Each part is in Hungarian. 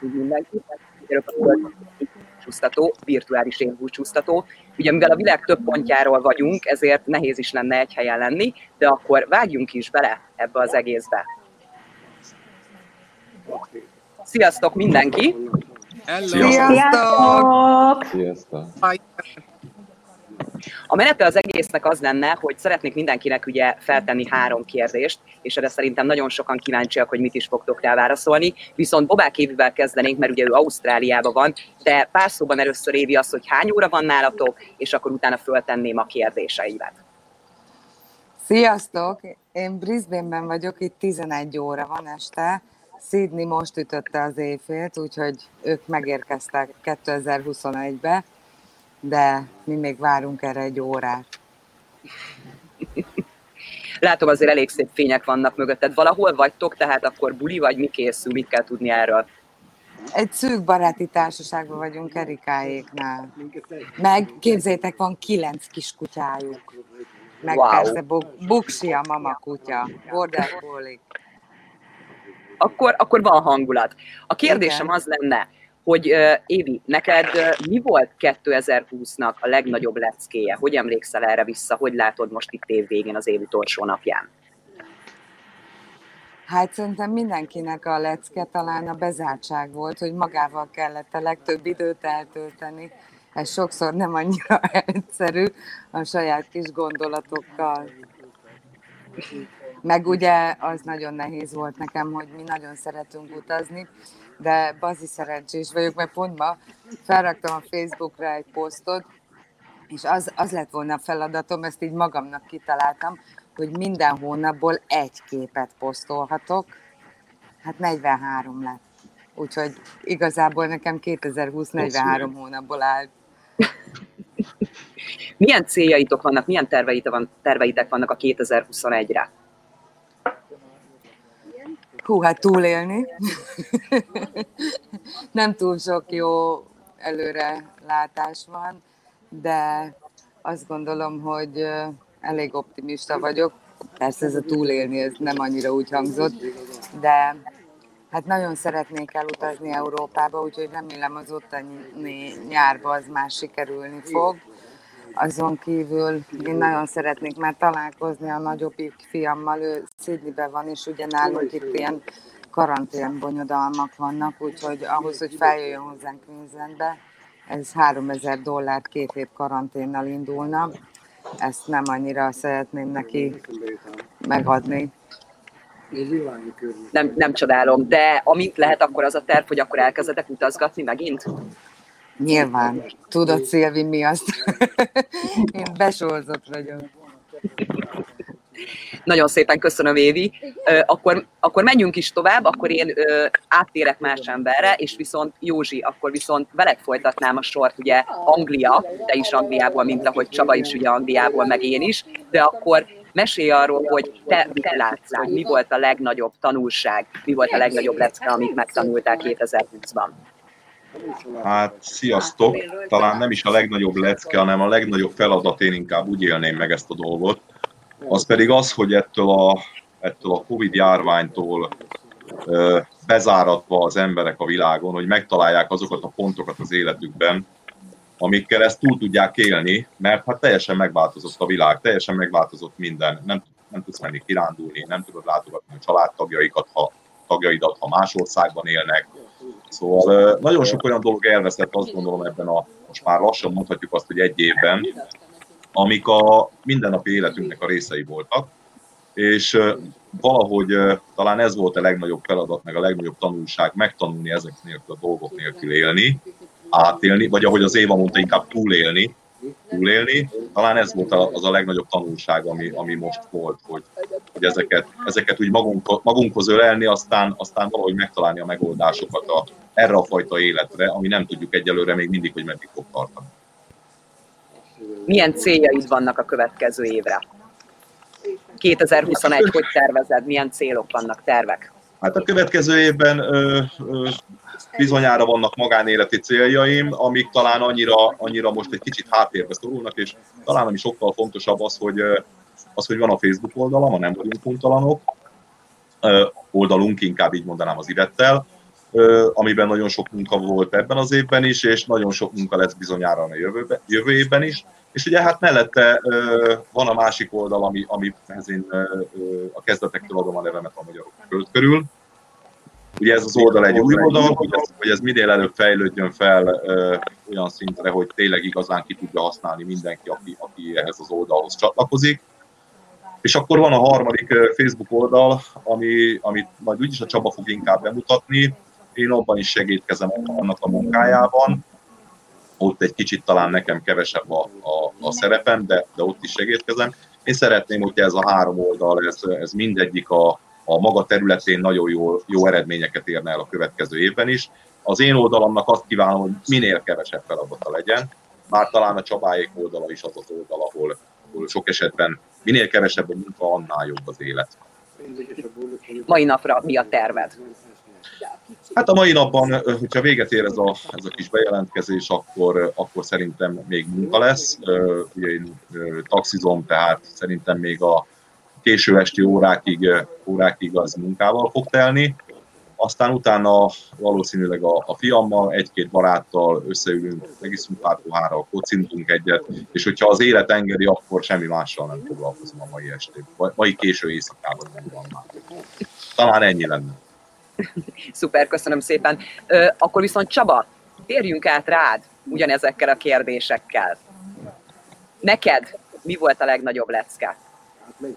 köszöntünk mindenkit. Búcsúztató, virtuális búcsúztató. Ugye mivel a világ több pontjáról vagyunk, ezért nehéz is lenne egy helyen lenni, de akkor vágjunk is bele ebbe az egészbe. Sziasztok mindenki! Hello. Sziasztok! Sziasztok! A menete az egésznek az lenne, hogy szeretnék mindenkinek ugye feltenni három kérdést, és erre szerintem nagyon sokan kíváncsiak, hogy mit is fogtok rá válaszolni. Viszont Bobák Évivel kezdenénk, mert ugye ő Ausztráliában van, de pár szóban először Évi az, hogy hány óra van nálatok, és akkor utána föltenném a kérdéseimet. Sziasztok! Én Brisbane-ben vagyok, itt 11 óra van este. Sydney most ütötte az éjfélt, úgyhogy ők megérkeztek 2021-be, de mi még várunk erre egy órát. Látom, azért elég szép fények vannak mögötted. Valahol vagytok, tehát akkor buli vagy mi készül, mit kell tudni erről? Egy szűk baráti társaságban vagyunk Erikáéknál. Meg képzétek, van kilenc kiskutyájuk. Meg Wow. wow. persze bu- Buksi a mama kutya, border collie. Akkor, akkor van hangulat. A kérdésem Igen. az lenne, hogy Évi, neked mi volt 2020-nak a legnagyobb leckéje? Hogy emlékszel erre vissza? Hogy látod most itt év végén, az év utolsó napján? Hát szerintem mindenkinek a lecke talán a bezártság volt, hogy magával kellett a legtöbb időt eltölteni. Ez sokszor nem annyira egyszerű a saját kis gondolatokkal. Meg ugye az nagyon nehéz volt nekem, hogy mi nagyon szeretünk utazni, de bazi szerencsés vagyok, mert pont ma felraktam a Facebookra egy posztot, és az, az lett volna a feladatom, ezt így magamnak kitaláltam, hogy minden hónapból egy képet posztolhatok. Hát 43 lett. Úgyhogy igazából nekem 2020 43 hónapból állt. Milyen céljaitok vannak, milyen terveitek, van, terveitek vannak a 2021-re? Hú, hát túlélni. Nem túl sok jó előre látás van, de azt gondolom, hogy elég optimista vagyok. Persze ez a túlélni, ez nem annyira úgy hangzott, de hát nagyon szeretnék elutazni Európába, úgyhogy remélem az ottani nyárba az már sikerülni fog. Azon kívül én nagyon szeretnék már találkozni a nagyobbik fiammal, ő Sydneyben van, és ugye nálunk itt ilyen karantén bonyodalmak vannak, úgyhogy ahhoz, hogy feljöjjön hozzánk Queenslandbe, ez 3000 dollár két hét karanténnal indulna. Ezt nem annyira szeretném neki megadni. Nem, nem csodálom, de amint lehet, akkor az a terv, hogy akkor elkezdetek utazgatni megint? Nyilván. Tudod, Szilvi, mi azt? Én besorzott vagyok. Nagyon szépen köszönöm, Évi. Akkor, akkor menjünk is tovább, akkor én áttérek más emberre, és viszont Józsi, akkor viszont veled folytatnám a sort, ugye Anglia, te is Angliából, mint ahogy Csaba is ugye Angliából, meg én is, de akkor mesélj arról, hogy te mit látsz, hogy mi volt a legnagyobb tanulság, mi volt a legnagyobb lecke, amit megtanultál 2020-ban. Hát, sziasztok! Talán nem is a legnagyobb lecke, hanem a legnagyobb feladat, én inkább úgy élném meg ezt a dolgot. Az pedig az, hogy ettől a, ettől a Covid járványtól bezáratva az emberek a világon, hogy megtalálják azokat a pontokat az életükben, amikkel ezt túl tudják élni, mert hát teljesen megváltozott a világ, teljesen megváltozott minden. Nem, nem tudsz menni kirándulni, nem tudod látogatni a családtagjaikat, ha tagjaidat, ha más országban élnek. Szóval nagyon sok olyan dolog elveszett, azt gondolom ebben a, most már lassan mondhatjuk azt, hogy egy évben, amik a mindennapi életünknek a részei voltak, és valahogy talán ez volt a legnagyobb feladat, meg a legnagyobb tanulság, megtanulni ezek nélkül a dolgok nélkül élni, átélni, vagy ahogy az Éva mondta, inkább túlélni, túlélni. Talán ez volt az a legnagyobb tanulság, ami, ami most volt, hogy, hogy ezeket, ezeket úgy magunk, magunkhoz ölelni, aztán, aztán valahogy megtalálni a megoldásokat a, erre a fajta életre, ami nem tudjuk egyelőre még mindig, hogy meddig fog tartani. Milyen céljaid vannak a következő évre? 2021, hogy tervezed, milyen célok vannak, tervek? Hát a következő évben ö, ö, bizonyára vannak magánéleti céljaim, amik talán annyira, annyira most egy kicsit háttérbe szorulnak, és talán ami sokkal fontosabb az, hogy, az, hogy van a Facebook oldalam, a Nem vagyunk puntalanok, ö, oldalunk, inkább így mondanám az Ivettel, amiben nagyon sok munka volt ebben az évben is, és nagyon sok munka lesz bizonyára a jövő évben is. És ugye hát mellette van a másik oldal, ami, amihez én a kezdetektől adom a nevemet a magyarok föld körül. Ugye ez az oldal egy új oldal, hogy ez, hogy ez minél előbb fejlődjön fel olyan szintre, hogy tényleg igazán ki tudja használni mindenki, aki, aki ehhez az oldalhoz csatlakozik. És akkor van a harmadik Facebook oldal, ami, amit majd úgyis a Csaba fog inkább bemutatni. Én abban is segítkezem annak a munkájában. Ott egy kicsit talán nekem kevesebb a, a, a szerepem, de, de ott is segítkezem. Én szeretném, hogy ez a három oldal, ez, ez mindegyik a, a maga területén nagyon jó, jó eredményeket érne el a következő évben is. Az én oldalamnak azt kívánom, hogy minél kevesebb feladata legyen, bár talán a Csabáék oldala is az az oldal, ahol, ahol sok esetben minél kevesebb a munka, annál jobb az élet. Mai napra mi a terved? Hát a mai napon, hogyha véget ér ez a, ez a kis bejelentkezés, akkor, akkor szerintem még munka lesz. Ugye én taxizom, tehát szerintem még a késő esti órákig, órákig az munkával fog telni aztán utána valószínűleg a, a fiammal, egy-két baráttal összeülünk, megiszunk pár pohárral, kocintunk egyet, és hogyha az élet engedi, akkor semmi mással nem foglalkozom a mai estén, mai késő éjszakában nem van már. Talán ennyi lenne. Szuper, köszönöm szépen. Ö, akkor viszont Csaba, térjünk át rád ugyanezekkel a kérdésekkel. Neked mi volt a legnagyobb lecke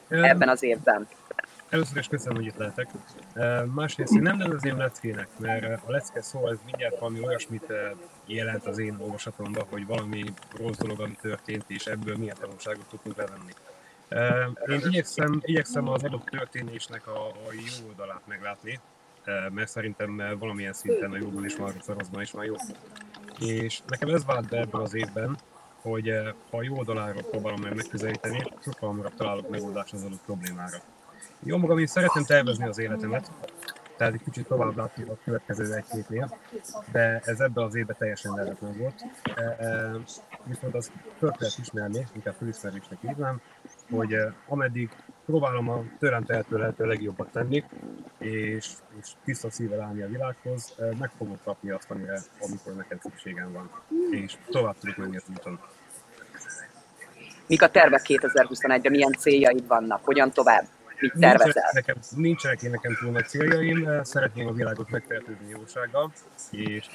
ebben az évben? Először is köszönöm, hogy itt lehetek. Másrészt én nem nevezném leckének, mert a lecke szó az mindjárt valami olyasmit jelent az én olvasatomban, hogy valami rossz dolog, ami történt, és ebből milyen tanulságot tudunk levenni. Én igyekszem, igyekszem az adott történésnek a, a jó oldalát meglátni, mert szerintem valamilyen szinten a jóban is van, a rosszban is van jó. És nekem ez vált be ebben az évben, hogy ha a jó oldaláról próbálom meg megközelíteni, sokkal hamarabb találok megoldást az adott problémára. Jó magam, én szeretném tervezni az életemet, tehát egy kicsit tovább látni a következő egy hétnél, de ez ebben az évben teljesen lehetetlen volt. E, e, viszont azt föl kellett ismerni, inkább fölismerésnek hívnám, hogy e, ameddig próbálom a tőlem tehető lehető legjobbat tenni, és, és tiszta szívvel állni a világhoz, e, meg fogok kapni azt, amire, amikor neked szükségem van, és tovább tudok menni az úton. Mik a tervek 2021-re, milyen céljaid vannak, hogyan tovább? Mit tervezel? Nincsenek, nekem, nincsenek én nekem túl nagy céljaim, szeretném a világot megfertőzni jósággal, és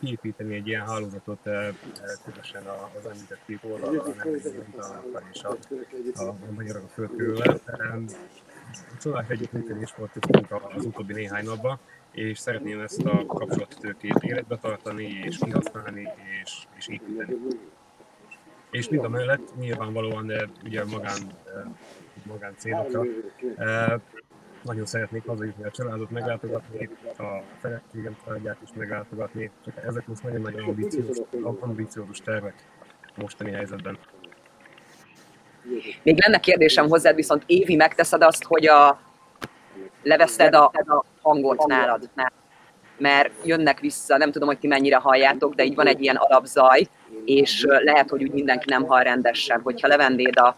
kiépíteni egy ilyen hálózatot különösen az említett két oldalra, a és a, a, a magyarok a földkörülvel. Csodák együttműködés volt az utóbbi néhány napban, és szeretném ezt a kapcsolattőkét életbe tartani, és kihasználni, és, és építeni. És mind a mellett nyilvánvalóan ugye magán magáncélokra. Nagyon szeretnék hazajutni a családot meglátogatni, a feleségem családját is meglátogatni, csak ezek most nagyon-nagyon ambiciózus, ambiciózus tervek mostani helyzetben. Még lenne kérdésem hozzád, viszont Évi, megteszed azt, hogy a, leveszed a, a hangot nálad, mert jönnek vissza, nem tudom, hogy ti mennyire halljátok, de így van egy ilyen alapzaj, és lehet, hogy úgy mindenki nem hall rendesen. Hogyha levennéd a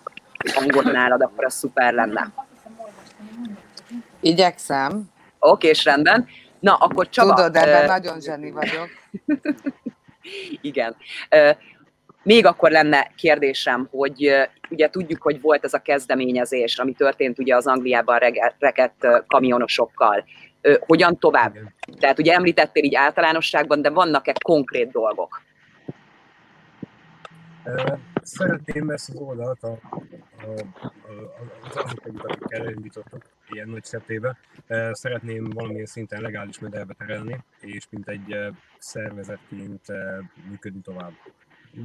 hangot nálad, akkor az szuper lenne. Igyekszem. Oké, és rendben. Na, akkor Csaba... Tudod, ebben uh, nagyon zseni vagyok. Igen. Uh, még akkor lenne kérdésem, hogy uh, ugye tudjuk, hogy volt ez a kezdeményezés, ami történt ugye az Angliában rekett kamionosokkal. Uh, hogyan tovább? Igen. Tehát ugye említettél így általánosságban, de vannak-e konkrét dolgok? Szeretném ezt az oldalt, a, a, a, az azok együtt, akikkel elindítottuk ilyen nagy szettébe, szeretném valamilyen szinten legális mederbe terelni, és mint egy szervezetként működni tovább.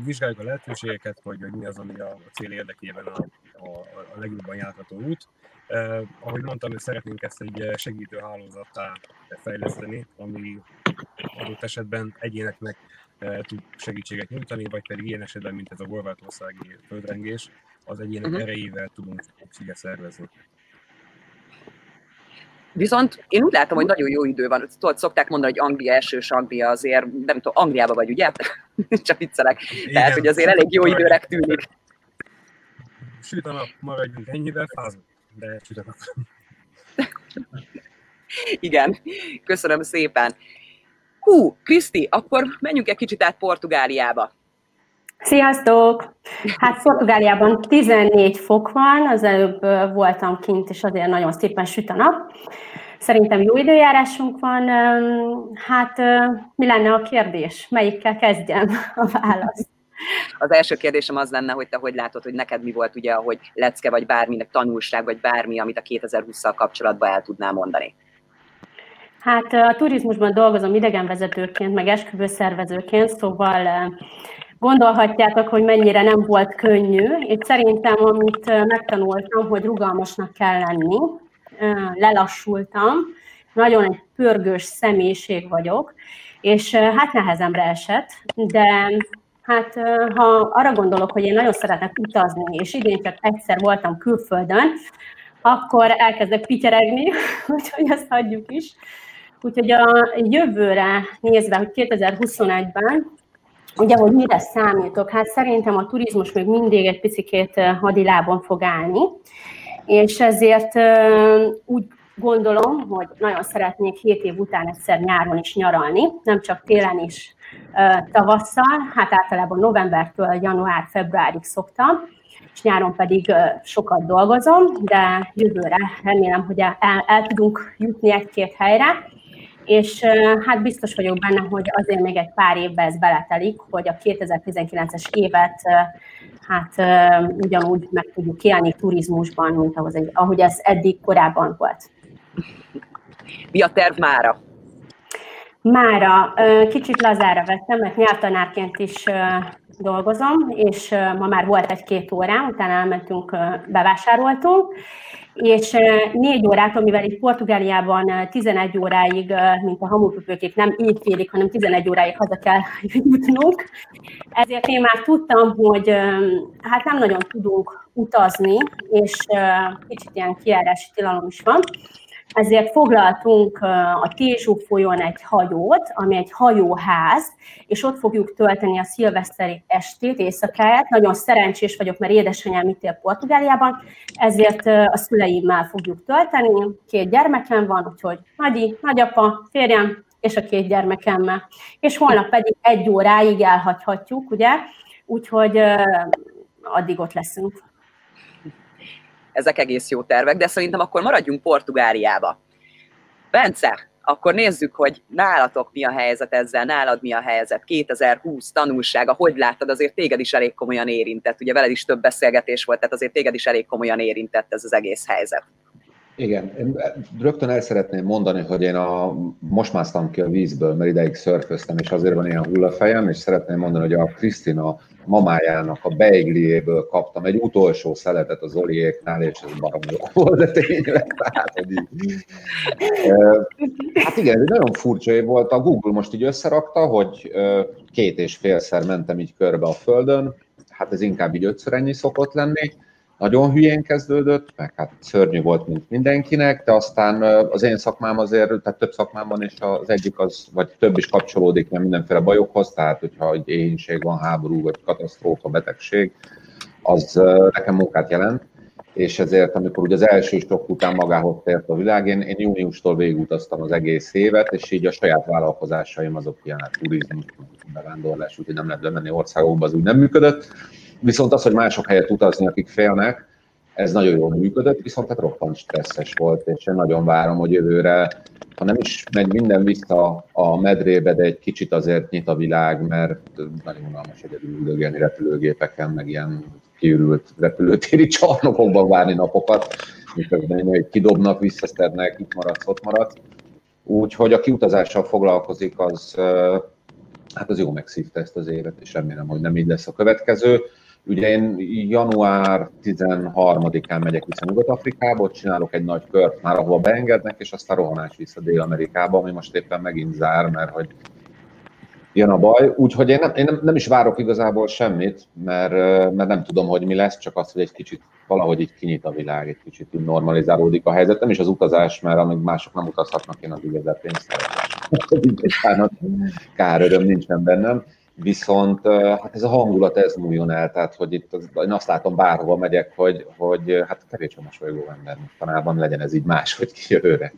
Vizsgáljuk a lehetőségeket, hogy, hogy mi az, ami a, cél érdekében a, a, a legjobban járható út. Eh, ahogy mondtam, hogy szeretnénk ezt egy segítő hálózattá fejleszteni, ami adott esetben egyéneknek tud segítséget nyújtani, vagy pedig ilyen esetben, mint ez a horvátországi földrengés, az egyének uh-huh. erejével tudunk segítséget szervezni. Viszont én úgy látom, hogy nagyon jó idő van. Tudod, szokták mondani, hogy Anglia elsős Anglia azért, nem tudom, Angliába vagy, ugye? Csak viccelek. Igen. Tehát, hogy azért elég jó időre tűnik. Süt a nap, maradjunk ennyivel, fázunk, de süt a nap. Igen, köszönöm szépen. Hú, Kriszti, akkor menjünk egy kicsit át Portugáliába. Sziasztok! Hát Portugáliában 14 fok van, az előbb voltam kint, és azért nagyon szépen süt a nap. Szerintem jó időjárásunk van. Hát mi lenne a kérdés? Melyikkel kezdjem a választ? Az első kérdésem az lenne, hogy te hogy látod, hogy neked mi volt ugye, hogy lecke, vagy bárminek tanulság, vagy bármi, amit a 2020-szal kapcsolatban el tudnál mondani? Hát a turizmusban dolgozom idegenvezetőként, meg esküvőszervezőként, szóval gondolhatjátok, hogy mennyire nem volt könnyű, és szerintem, amit megtanultam, hogy rugalmasnak kell lenni, lelassultam, nagyon egy pörgős személyiség vagyok, és hát nehezemre esett, de hát ha arra gondolok, hogy én nagyon szeretek utazni, és idén csak egyszer voltam külföldön, akkor elkezdek pityeregni, úgyhogy ezt hagyjuk is. Úgyhogy a jövőre nézve, hogy 2021-ben, ugye, hogy mire számítok? Hát szerintem a turizmus még mindig egy picit hadilábon fog állni, és ezért úgy gondolom, hogy nagyon szeretnék hét év után egyszer nyáron is nyaralni, nem csak télen is tavasszal, hát általában novembertől január-februárig szoktam, és nyáron pedig sokat dolgozom, de jövőre remélem, hogy el, el tudunk jutni egy-két helyre, és hát biztos vagyok benne, hogy azért még egy pár évben ez beletelik, hogy a 2019-es évet hát ugyanúgy meg tudjuk élni turizmusban, mint ahogy, ahogy ez eddig korábban volt. Mi a terv mára? Mára kicsit lazára vettem, mert nyelvtanárként is dolgozom, és ma már volt egy-két órám, utána elmentünk, bevásároltunk, és négy órát, amivel itt Portugáliában 11 óráig, mint a hamupöpőkék, nem éjfélig, hanem 11 óráig haza kell jutnunk. Ezért én már tudtam, hogy hát nem nagyon tudunk utazni, és kicsit ilyen kiárási tilalom is van ezért foglaltunk a Tézsú folyón egy hajót, ami egy hajóház, és ott fogjuk tölteni a szilveszteri estét, éjszakáját. Nagyon szerencsés vagyok, mert édesanyám itt él Portugáliában, ezért a szüleimmel fogjuk tölteni. Két gyermekem van, úgyhogy nagyi, nagyapa, férjem, és a két gyermekemmel. És holnap pedig egy óráig elhagyhatjuk, ugye? Úgyhogy addig ott leszünk ezek egész jó tervek, de szerintem akkor maradjunk Portugáliába. Bence, akkor nézzük, hogy nálatok mi a helyzet ezzel, nálad mi a helyzet, 2020 tanulsága, hogy láttad, azért téged is elég komolyan érintett, ugye veled is több beszélgetés volt, tehát azért téged is elég komolyan érintett ez az egész helyzet. Igen, én rögtön el szeretném mondani, hogy én a, most másztam ki a vízből, mert ideig szörföztem, és azért van ilyen hullafejem, és szeretném mondani, hogy a Krisztina mamájának a beigliéből kaptam egy utolsó szeletet az Oliéknál, és ez barom volt, de tényleg, tehát, hogy így. Hát igen, nagyon furcsa év volt. A Google most így összerakta, hogy két és félszer mentem így körbe a Földön, hát ez inkább így ötször ennyi szokott lenni, nagyon hülyén kezdődött, meg hát szörnyű volt, mint mindenkinek, de aztán az én szakmám azért, tehát több szakmám van, és az egyik az, vagy több is kapcsolódik nem mindenféle bajokhoz, tehát hogyha egy éhínség van, háború, vagy katasztrófa, betegség, az nekem munkát jelent, és ezért, amikor ugye az első sok után magához tért a világ, én, én júniustól végigutaztam az egész évet, és így a saját vállalkozásaim azok ilyen turizmus, bevándorlás, úgyhogy nem lehet bemenni országokba, az úgy nem működött Viszont az, hogy mások helyett utazni, akik félnek, ez nagyon jól működött, viszont hát roppant stresszes volt, és én nagyon várom, hogy jövőre, ha nem is megy minden vissza a medrébe, de egy kicsit azért nyit a világ, mert nagyon unalmas egyedül üldögélni repülőgépeken, meg ilyen kiürült repülőtéri csarnokokban várni napokat, miközben hogy kidobnak, visszaszednek, itt maradsz, ott maradsz. Úgyhogy aki utazással foglalkozik, az hát az jó megszívta ezt az évet, és remélem, hogy nem így lesz a következő. Ugye én január 13-án megyek vissza Nyugat-Afrikába, csinálok egy nagy kört már, ahova beengednek, és aztán rohanás vissza Dél-Amerikába, ami most éppen megint zár, mert hogy jön a baj. Úgyhogy én, nem, én nem, nem is várok igazából semmit, mert, mert nem tudom, hogy mi lesz, csak az, hogy egy kicsit valahogy így kinyit a világ, egy kicsit így normalizálódik a helyzet. Nem is az utazás, mert amíg mások nem utazhatnak, én az igazát pénzt. Kár öröm nincsen bennem Viszont hát ez a hangulat, ez múljon el, tehát hogy itt az, én azt látom bárhova megyek, hogy, hogy hát kevés a mosolygó ember mostanában legyen ez így más, hogy jövőre.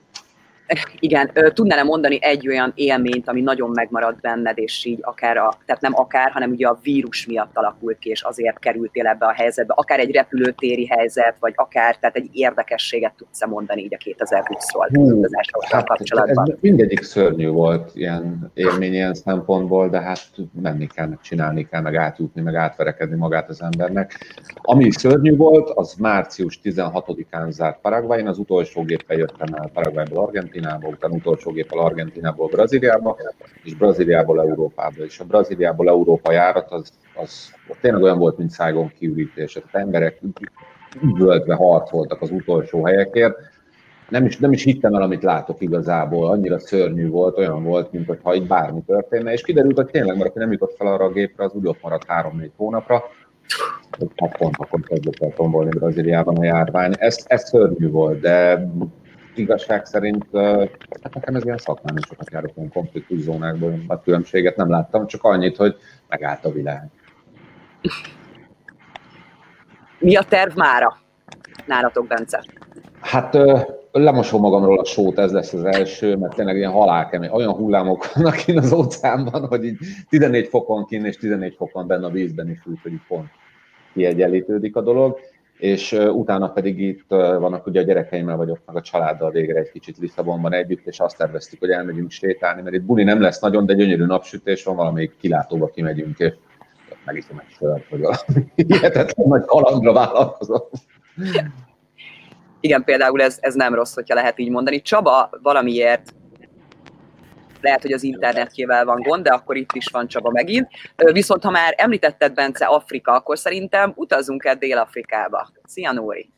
Igen, tudnál-e mondani egy olyan élményt, ami nagyon megmaradt benned, és így akár, a, tehát nem akár, hanem ugye a vírus miatt alakult ki, és azért kerültél ebbe a helyzetbe, akár egy repülőtéri helyzet, vagy akár, tehát egy érdekességet tudsz-e mondani így a 2020-ról az hát, kapcsolatban? Ez mindegyik szörnyű volt ilyen élmény ilyen szempontból, de hát menni kell, meg csinálni kell, meg átjutni, meg átverekedni magát az embernek. Ami szörnyű volt, az március 16-án zárt Paraguay, én az utolsó géppel jöttem el Paraguayból Argentin Argentinába, utána utolsó géppel Argentinából Brazíliába, és Brazíliából Európába. És a Brazíliából Európa járat az, az tényleg olyan volt, mint Szágon kiürítés. Az emberek üvöltve harcoltak az utolsó helyekért. Nem is, nem is hittem el, amit látok igazából, annyira szörnyű volt, olyan volt, mint hogyha itt bármi történne, és kiderült, hogy tényleg, mert aki nem jutott fel arra a gépre, az úgy ott maradt három-négy hónapra, hat pont akkor kezdett el tombolni Brazíliában a járvány. Ez, ez szörnyű volt, de igazság szerint, hát nekem ez ilyen szakmán sokat járok olyan konfliktus zónákból, a különbséget nem láttam, csak annyit, hogy megállt a világ. Mi a terv mára nálatok, Bence? Hát lemosom magamról a sót, ez lesz az első, mert tényleg ilyen halálkemény, olyan hullámok vannak kint az óceánban, hogy így 14 fokon kint és 14 fokon benne a vízben is úgy, hogy így pont kiegyenlítődik a dolog és utána pedig itt vannak, ugye a gyerekeimmel vagyok, meg a családdal végre egy kicsit Lisszabonban együtt, és azt terveztük, hogy elmegyünk sétálni, mert itt buli nem lesz nagyon, de gyönyörű napsütés van, valamelyik kilátóba kimegyünk, és megiszom egy sört, hogy valami hihetetlen nagy kalandra vállalkozom. Igen, például ez, ez nem rossz, hogyha lehet így mondani. Csaba valamiért lehet, hogy az internetjével van gond, de akkor itt is van Csaba megint. Viszont ha már említetted, Bence, Afrika, akkor szerintem utazunk el Dél-Afrikába. Szia, Nóri!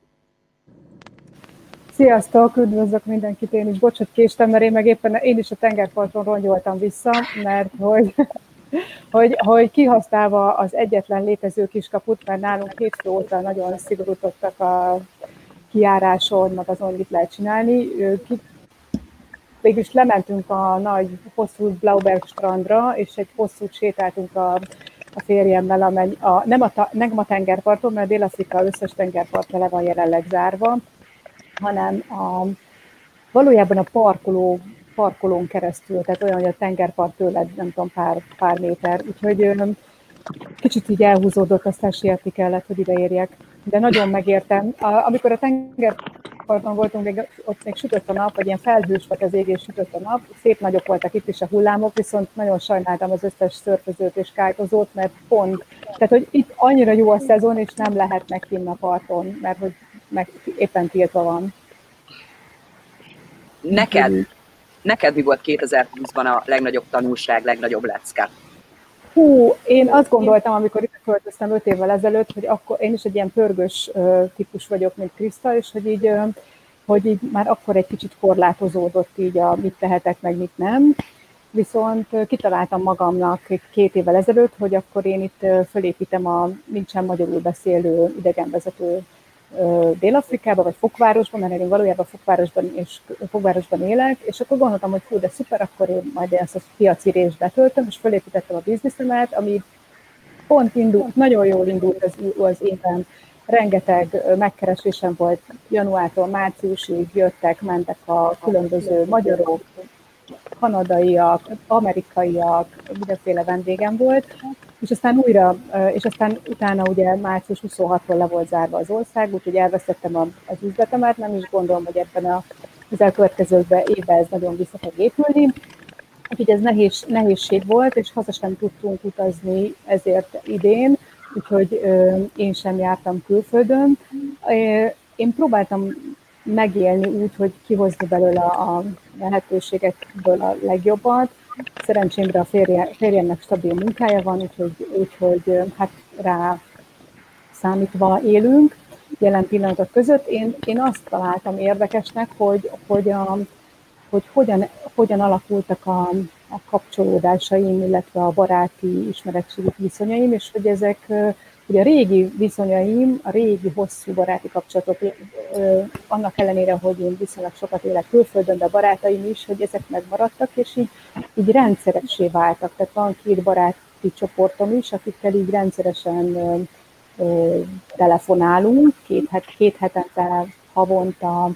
Sziasztok, üdvözlök mindenkit, én is bocsot késtem, mert én meg éppen én is a tengerparton rongyoltam vissza, mert hogy, hogy, hogy kihasználva az egyetlen létező kiskaput, mert nálunk hétfő óta nagyon szigorítottak a kiáráson, meg azon, mit lehet csinálni, végül lementünk a nagy, hosszú Blauberg strandra, és egy hosszú sétáltunk a, a férjemmel, amely, a, nem, a, nem a tengerparton, mert Dél-Afrika összes tengerpart le van jelenleg zárva, hanem a, valójában a parkoló, parkolón keresztül, tehát olyan, hogy a tengerpart tőled, nem tudom, pár, pár méter. Úgyhogy kicsit így elhúzódott, aztán sietni kellett, hogy ide érjek. De nagyon megértem. Amikor a tengerparton voltunk, még, ott még sütött a nap, vagy ilyen felhős volt az ég, és sütött a nap. Szép nagyok voltak itt is a hullámok, viszont nagyon sajnáltam az összes szörfözőt és kájkozót, mert pont. Tehát, hogy itt annyira jó a szezon, és nem lehetnek kinn a parton, mert hogy meg éppen tiltva van. Neked, neked mi volt 2020-ban a legnagyobb tanulság, legnagyobb lecke? Hú, én azt gondoltam, amikor itt költöztem öt évvel ezelőtt, hogy akkor én is egy ilyen pörgős típus vagyok, mint Kriszta, és hogy így, hogy így már akkor egy kicsit korlátozódott így a mit tehetek, meg mit nem. Viszont kitaláltam magamnak két évvel ezelőtt, hogy akkor én itt fölépítem a nincsen magyarul beszélő idegenvezető Dél-Afrikába, vagy Fokvárosban, mert én valójában Fokvárosban, és Fokvárosban élek, és akkor gondoltam, hogy hú, de szuper, akkor én majd ezt a piaci részt betöltöm, és felépítettem a bizniszemet, ami pont indult, nagyon jól indult az, az éven. Rengeteg megkeresésem volt januártól márciusig, jöttek, mentek a különböző magyarok, kanadaiak, amerikaiak, mindenféle vendégem volt, és aztán újra, és aztán utána ugye március 26-ról le volt zárva az ország, úgyhogy elvesztettem az üzletemet, nem is gondolom, hogy ebben a, az elkövetkező évben ez nagyon vissza fog épülni. Úgyhogy ez nehéz, nehézség volt, és haza sem tudtunk utazni ezért idén, úgyhogy én sem jártam külföldön. Én próbáltam megélni úgy, hogy kihozni belőle a lehetőségekből a legjobbat. Szerencsémre a férje, férjemnek stabil munkája van, úgyhogy, úgyhogy hát rá számítva élünk jelen pillanatok között. Én, én azt találtam érdekesnek, hogy, hogy, a, hogy hogyan, hogyan alakultak a, a kapcsolódásaim, illetve a baráti ismeretségi viszonyaim, és hogy ezek hogy a régi viszonyaim, a régi hosszú baráti kapcsolatok, annak ellenére, hogy én viszonylag sokat élek külföldön, de a barátaim is, hogy ezek megmaradtak, és így, így rendszeressé váltak. Tehát van két baráti csoportom is, akikkel így rendszeresen telefonálunk, két, het, két hetente, havonta,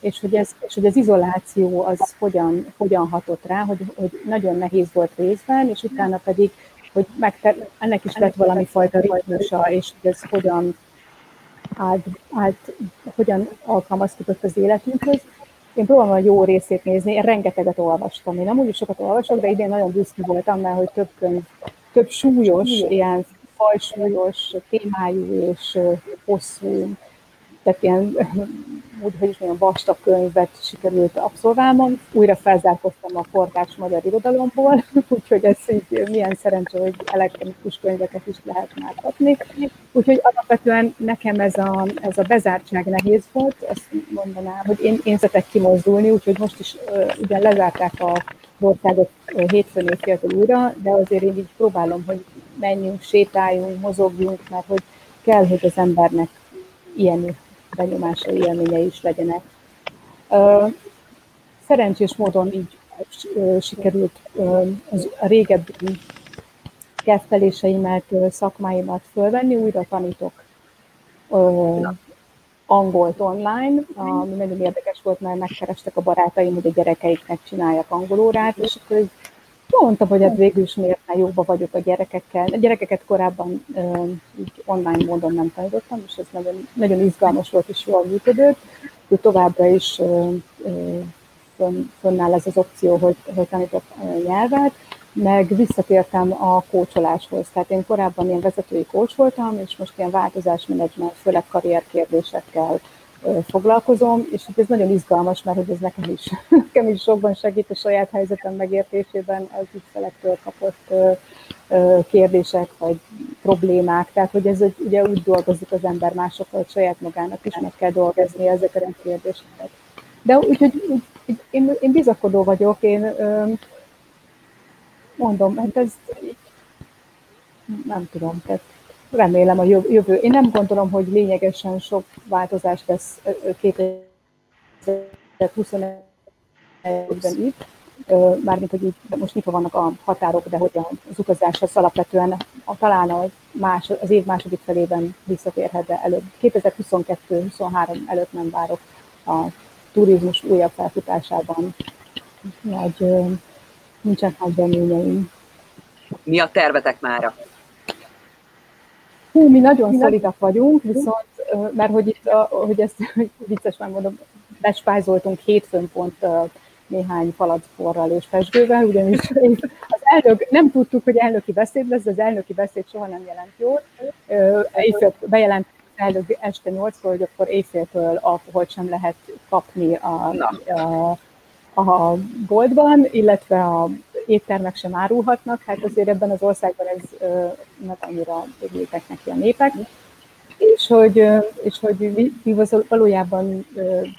és hogy, ez, és hogy az izoláció az hogyan, hogyan hatott rá, hogy, hogy nagyon nehéz volt részben, és utána pedig, hogy meg, ennek is lett valami fajta ritmusa, és hogy ez hogyan állt, állt, hogyan alkalmazkodott az életünkhöz. Én próbálom a jó részét nézni, én rengeteget olvastam. Én nem úgy sokat olvasok, de idén nagyon büszke voltam, mert hogy több könyv, több súlyos, ilyen fajsúlyos témájú és hosszú tehát ilyen, úgy, hogy is mondjam, vastag könyvet sikerült abszolválnom. Újra felzárkoztam a kortárs magyar irodalomból, úgyhogy ez így milyen szerencsé, hogy elektronikus könyveket is lehet már kapni. Úgyhogy alapvetően nekem ez a, ez a bezártság nehéz volt, ezt mondanám, hogy én, én szeretek kimozdulni, úgyhogy most is ugyan lezárták a országot hétfőn évféltől újra, de azért én így próbálom, hogy menjünk, sétáljunk, mozogjunk, mert hogy kell, hogy az embernek ilyen benyomásai, élményei is legyenek. Szerencsés módon így sikerült az a régebbi kezdteléseimet, szakmáimat fölvenni, újra tanítok angolt online, ami nagyon érdekes volt, mert megkerestek a barátaim, hogy a gyerekeiknek csinálják angolórát, és akkor mondtam, hogy hát végül is miért már jóba vagyok a gyerekekkel. A gyerekeket korábban így online módon nem tanítottam, és ez nagyon, nagyon izgalmas volt és jól működött. hogy továbbra is fönn, fönnáll ez az opció, hogy, hogy tanítok nyelvet, meg visszatértem a kócsoláshoz. Tehát én korábban ilyen vezetői kócs voltam, és most ilyen változásmenedzsment, főleg karrierkérdésekkel foglalkozom, és ez nagyon izgalmas, mert hogy ez nekem is, nekem is sokban segít a saját helyzetem megértésében az ügyfelektől kapott kérdések vagy problémák. Tehát, hogy ez ugye úgy dolgozik az ember másokkal, hogy saját magának is meg kell dolgozni ezeket a kérdéseket. De úgyhogy úgy, én, én bizakodó vagyok, én mondom, hát ez nem tudom, tehát remélem a jövő. Én nem gondolom, hogy lényegesen sok változás lesz 2021-ben itt, mármint, hogy így most nyitva vannak a határok, de hogy az utazás az alapvetően a, talán a más, az év második felében visszatérhet, de előbb 2022-23 előtt nem várok a turizmus újabb felfutásában nagy, nincsenek nagy reményeim. Mi a tervetek mára? Hú, mi nagyon szolidak vagyunk, viszont, mert hogy itt, hogy ezt hogy vicces már mondom, bespájzoltunk hétfőn pont néhány palacporral és pesgővel, ugyanis az elnök, nem tudtuk, hogy elnöki beszéd lesz, de az elnöki beszéd soha nem jelent jól. Éjfél bejelent elnök este 8 hogy akkor éjféltől alkoholt sem lehet kapni a, a, a boltban, illetve a éttermek sem árulhatnak, hát azért ebben az országban ez nem annyira örültek neki a népek. És hogy, és hogy mi valójában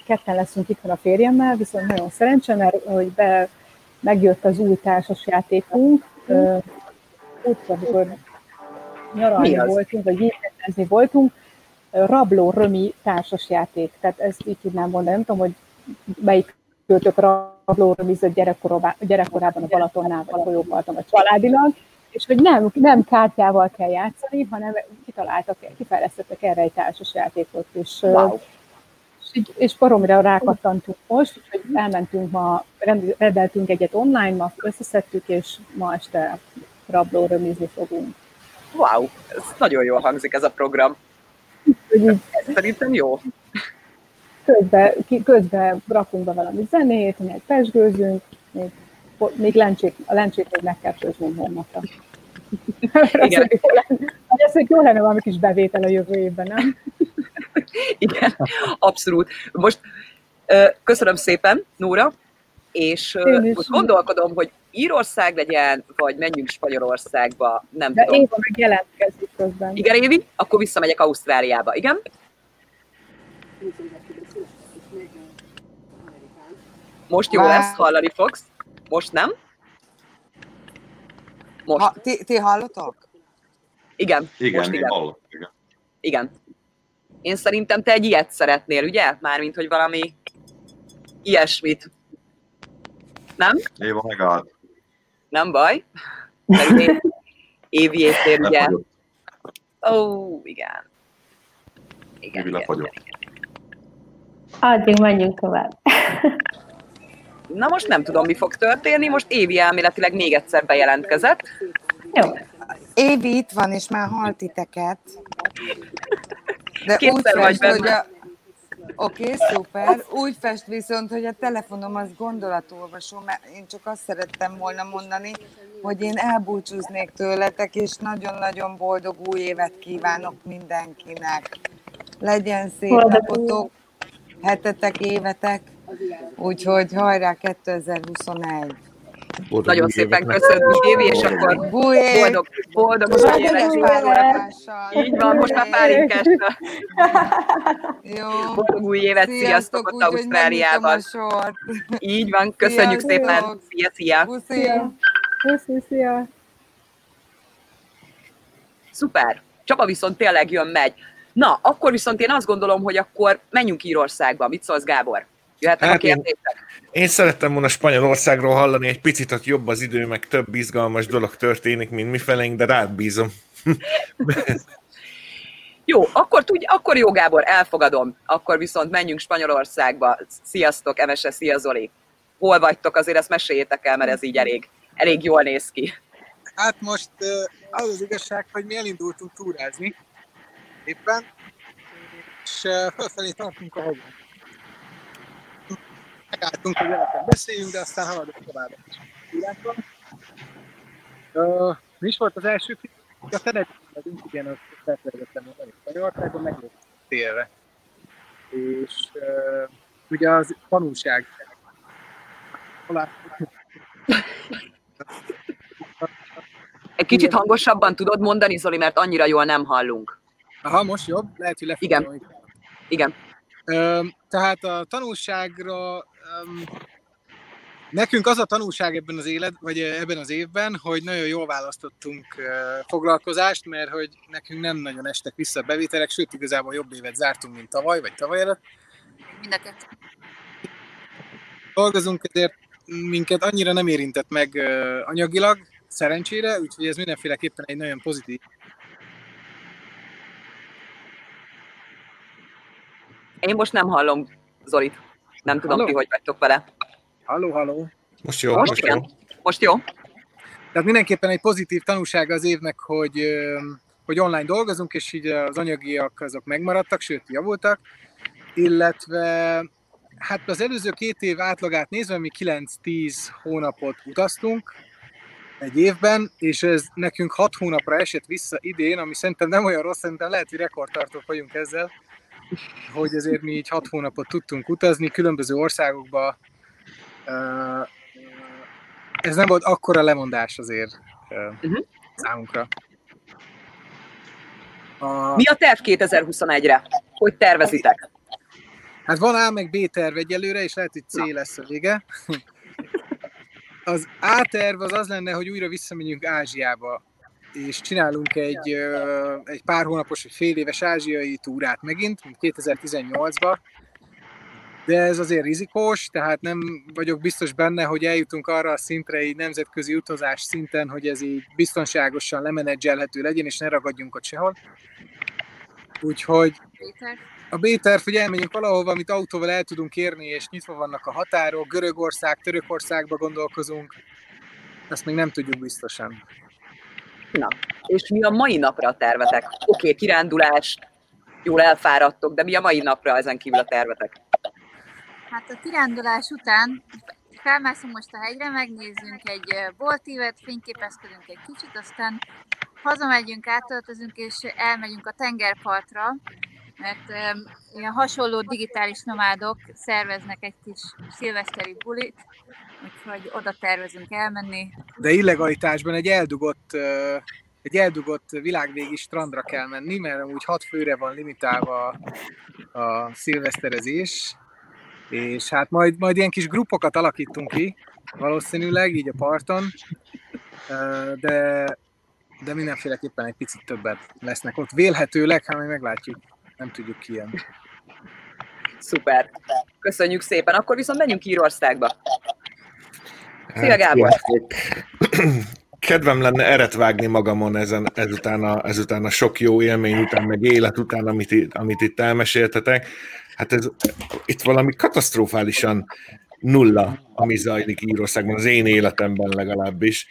ketten leszünk itt a férjemmel, viszont nagyon szerencsé, mert hogy be, megjött az új társasjátékunk, úgy, amikor nyaralni voltunk, vagy jégezni voltunk, Rabló Römi társasjáték. Tehát ezt így tudnám mondani, nem tudom, hogy melyik költök rablóra gyerekkorában a Balatonnál a folyóparton a családilag, és hogy nem, nem kártyával kell játszani, hanem kitaláltak, kifejlesztettek erre egy társas játékot, és, wow. és, és baromira rákattantunk most, hogy elmentünk ma, rendeltünk egyet online, ma összeszedtük, és ma este rabló römizni fogunk. Wow, ez nagyon jól hangzik ez a program. Szerintem jó közben, közben rakunk be valami zenét, még pesgőzünk, még, még lencsét, a lencsét még meg kell főznünk holnapra. Igen. Ez egy jó lenne valami kis bevétel a jövő évben, nem? Igen, abszolút. Most köszönöm szépen, Nóra, és most gondolkodom, hogy Írország legyen, vagy menjünk Spanyolországba, nem De tudom. Éva meg jelentkezik közben. Igen, Évi? Akkor visszamegyek Ausztráliába, igen? Most jó lesz, hallani fogsz. Most nem? Most. Ha, ti, ti hallotok? Igen. Igen, most igen. Hallott, igen. Igen. Én szerintem te egy ilyet szeretnél, ugye? Mármint, hogy valami ilyesmit. Nem? Éva megállt. Nem baj. Évi észtér, ugye? Ó, oh, igen. Igen, igen, igen, igen. Addig menjünk tovább. Na most nem tudom, mi fog történni, most Évi elméletileg még egyszer bejelentkezett. Jó. Évi itt van, és már hall titeket. De úgy Kétszer vagy fest, hogy benne. a... Oké, okay, szuper. Úgy fest viszont, hogy a telefonom az gondolatolvasó, mert én csak azt szerettem volna mondani, hogy én elbúcsúznék tőletek, és nagyon-nagyon boldog új évet kívánok mindenkinek. Legyen szép Boldog napotok, hetetek, évetek, úgyhogy hajrá 2021! Boldog Nagyon szépen köszönjük, Évi, és akkor Új év! boldog, boldog új Boldog évet. Így van, most már pálinkásra. Jó. Boldog új évet, sziasztok ott Ausztráliában. Így van, köszönjük Sziasztok. szépen. Szia, szia. Puszi. Puszi, szia! Szuper. Csaba viszont tényleg jön, megy. Na, akkor viszont én azt gondolom, hogy akkor menjünk Írországba. Mit szólsz, Gábor? Jöhetnek Hát a én- kérdések? Én szerettem volna Spanyolországról hallani, egy picit ott jobb az idő, meg több izgalmas dolog történik, mint mi felénk, de rád bízom. Jó, akkor, tudj, akkor jó, Gábor, elfogadom. Akkor viszont menjünk Spanyolországba. Sziasztok, Emese, szia Zoli. Hol vagytok? Azért ezt meséljétek el, mert ez így elég, elég jól néz ki. Hát most az az igazság, hogy mi elindultunk túrázni éppen, és felfelé tartunk a hegyen. Megálltunk, hogy veletek beszéljünk, de aztán haladunk tovább. Túránkon. Ö, Mi is volt az első film? A Tenerife-ünk, igen, azt felfelejtettem mondani Spanyolországban, megléptünk télre. És ö, ugye az tanulság. Egy kicsit hangosabban tudod mondani, Zoli, mert annyira jól nem hallunk. Aha, most jobb? Lehet, hogy Igen. lefoglalom. Igen. Öm, tehát a tanulságra öm, nekünk az a tanulság ebben az élet, vagy ebben az évben, hogy nagyon jól választottunk ö, foglalkozást, mert hogy nekünk nem nagyon estek vissza a bevételek, sőt igazából jobb évet zártunk, mint tavaly, vagy tavaly előtt. Mind a. Dolgozunk, ezért minket annyira nem érintett meg ö, anyagilag, szerencsére, úgyhogy ez mindenféleképpen egy nagyon pozitív Én most nem hallom Zolit. Nem tudom, Halló? ti hogy vagytok vele. Halló, halló! Most jó, Most most igen. jó. Most jó? Tehát mindenképpen egy pozitív tanulsága az évnek, hogy, hogy online dolgozunk, és így az anyagiak azok megmaradtak, sőt javultak, illetve hát az előző két év átlagát nézve mi 9-10 hónapot utaztunk egy évben, és ez nekünk 6 hónapra esett vissza idén, ami szerintem nem olyan rossz, szerintem lehet, hogy rekordtartók vagyunk ezzel, hogy azért mi így 6 hónapot tudtunk utazni különböző országokba. Ez nem volt akkora lemondás azért Mhm. számunkra. A, Mi a terv 2021-re? Hogy tervezitek? Hát van A meg B terv egyelőre, és lehet, hogy C lesz a vége. Az A terv az az lenne, hogy újra visszamegyünk Ázsiába, és csinálunk egy, egy pár hónapos, vagy fél éves ázsiai túrát megint, mint 2018-ban. De ez azért rizikós, tehát nem vagyok biztos benne, hogy eljutunk arra a szintre, így nemzetközi utazás szinten, hogy ez így biztonságosan lemenedzselhető legyen, és ne ragadjunk ott sehol. Úgyhogy a B-terv, hogy elmegyünk valahova, amit autóval el tudunk érni, és nyitva vannak a határok, Görögország, Törökországba gondolkozunk, ezt még nem tudjuk biztosan. Na, és mi a mai napra a tervetek? Oké, okay, kirándulás, jól elfáradtok, de mi a mai napra ezen kívül a tervetek? Hát a kirándulás után felmászunk most a hegyre, megnézzünk egy boltívet, fényképezkedünk egy kicsit, aztán hazamegyünk, átöltözünk, és elmegyünk a tengerpartra, mert ö, ilyen hasonló digitális nomádok szerveznek egy kis szilveszteri bulit, úgyhogy oda tervezünk elmenni. De illegalitásban egy eldugott, egy eldugott világvégi strandra kell menni, mert úgy hat főre van limitálva a szilveszterezés, és hát majd, majd ilyen kis grupokat alakítunk ki, valószínűleg így a parton, Ö, de, de mindenféleképpen egy picit többet lesznek ott. Vélhetőleg, hát majd meglátjuk, nem tudjuk ki ilyen. Szuper. Köszönjük szépen. Akkor viszont menjünk Írországba. Szia, Hát, Gábor. sziasztok. Kedvem lenne eret vágni magamon ezen, ezután, a, ezután a sok jó élmény után, meg élet után, amit, amit itt elmeséltetek. hát ez, itt valami katasztrofálisan nulla, ami zajlik Írországban, az én életemben legalábbis.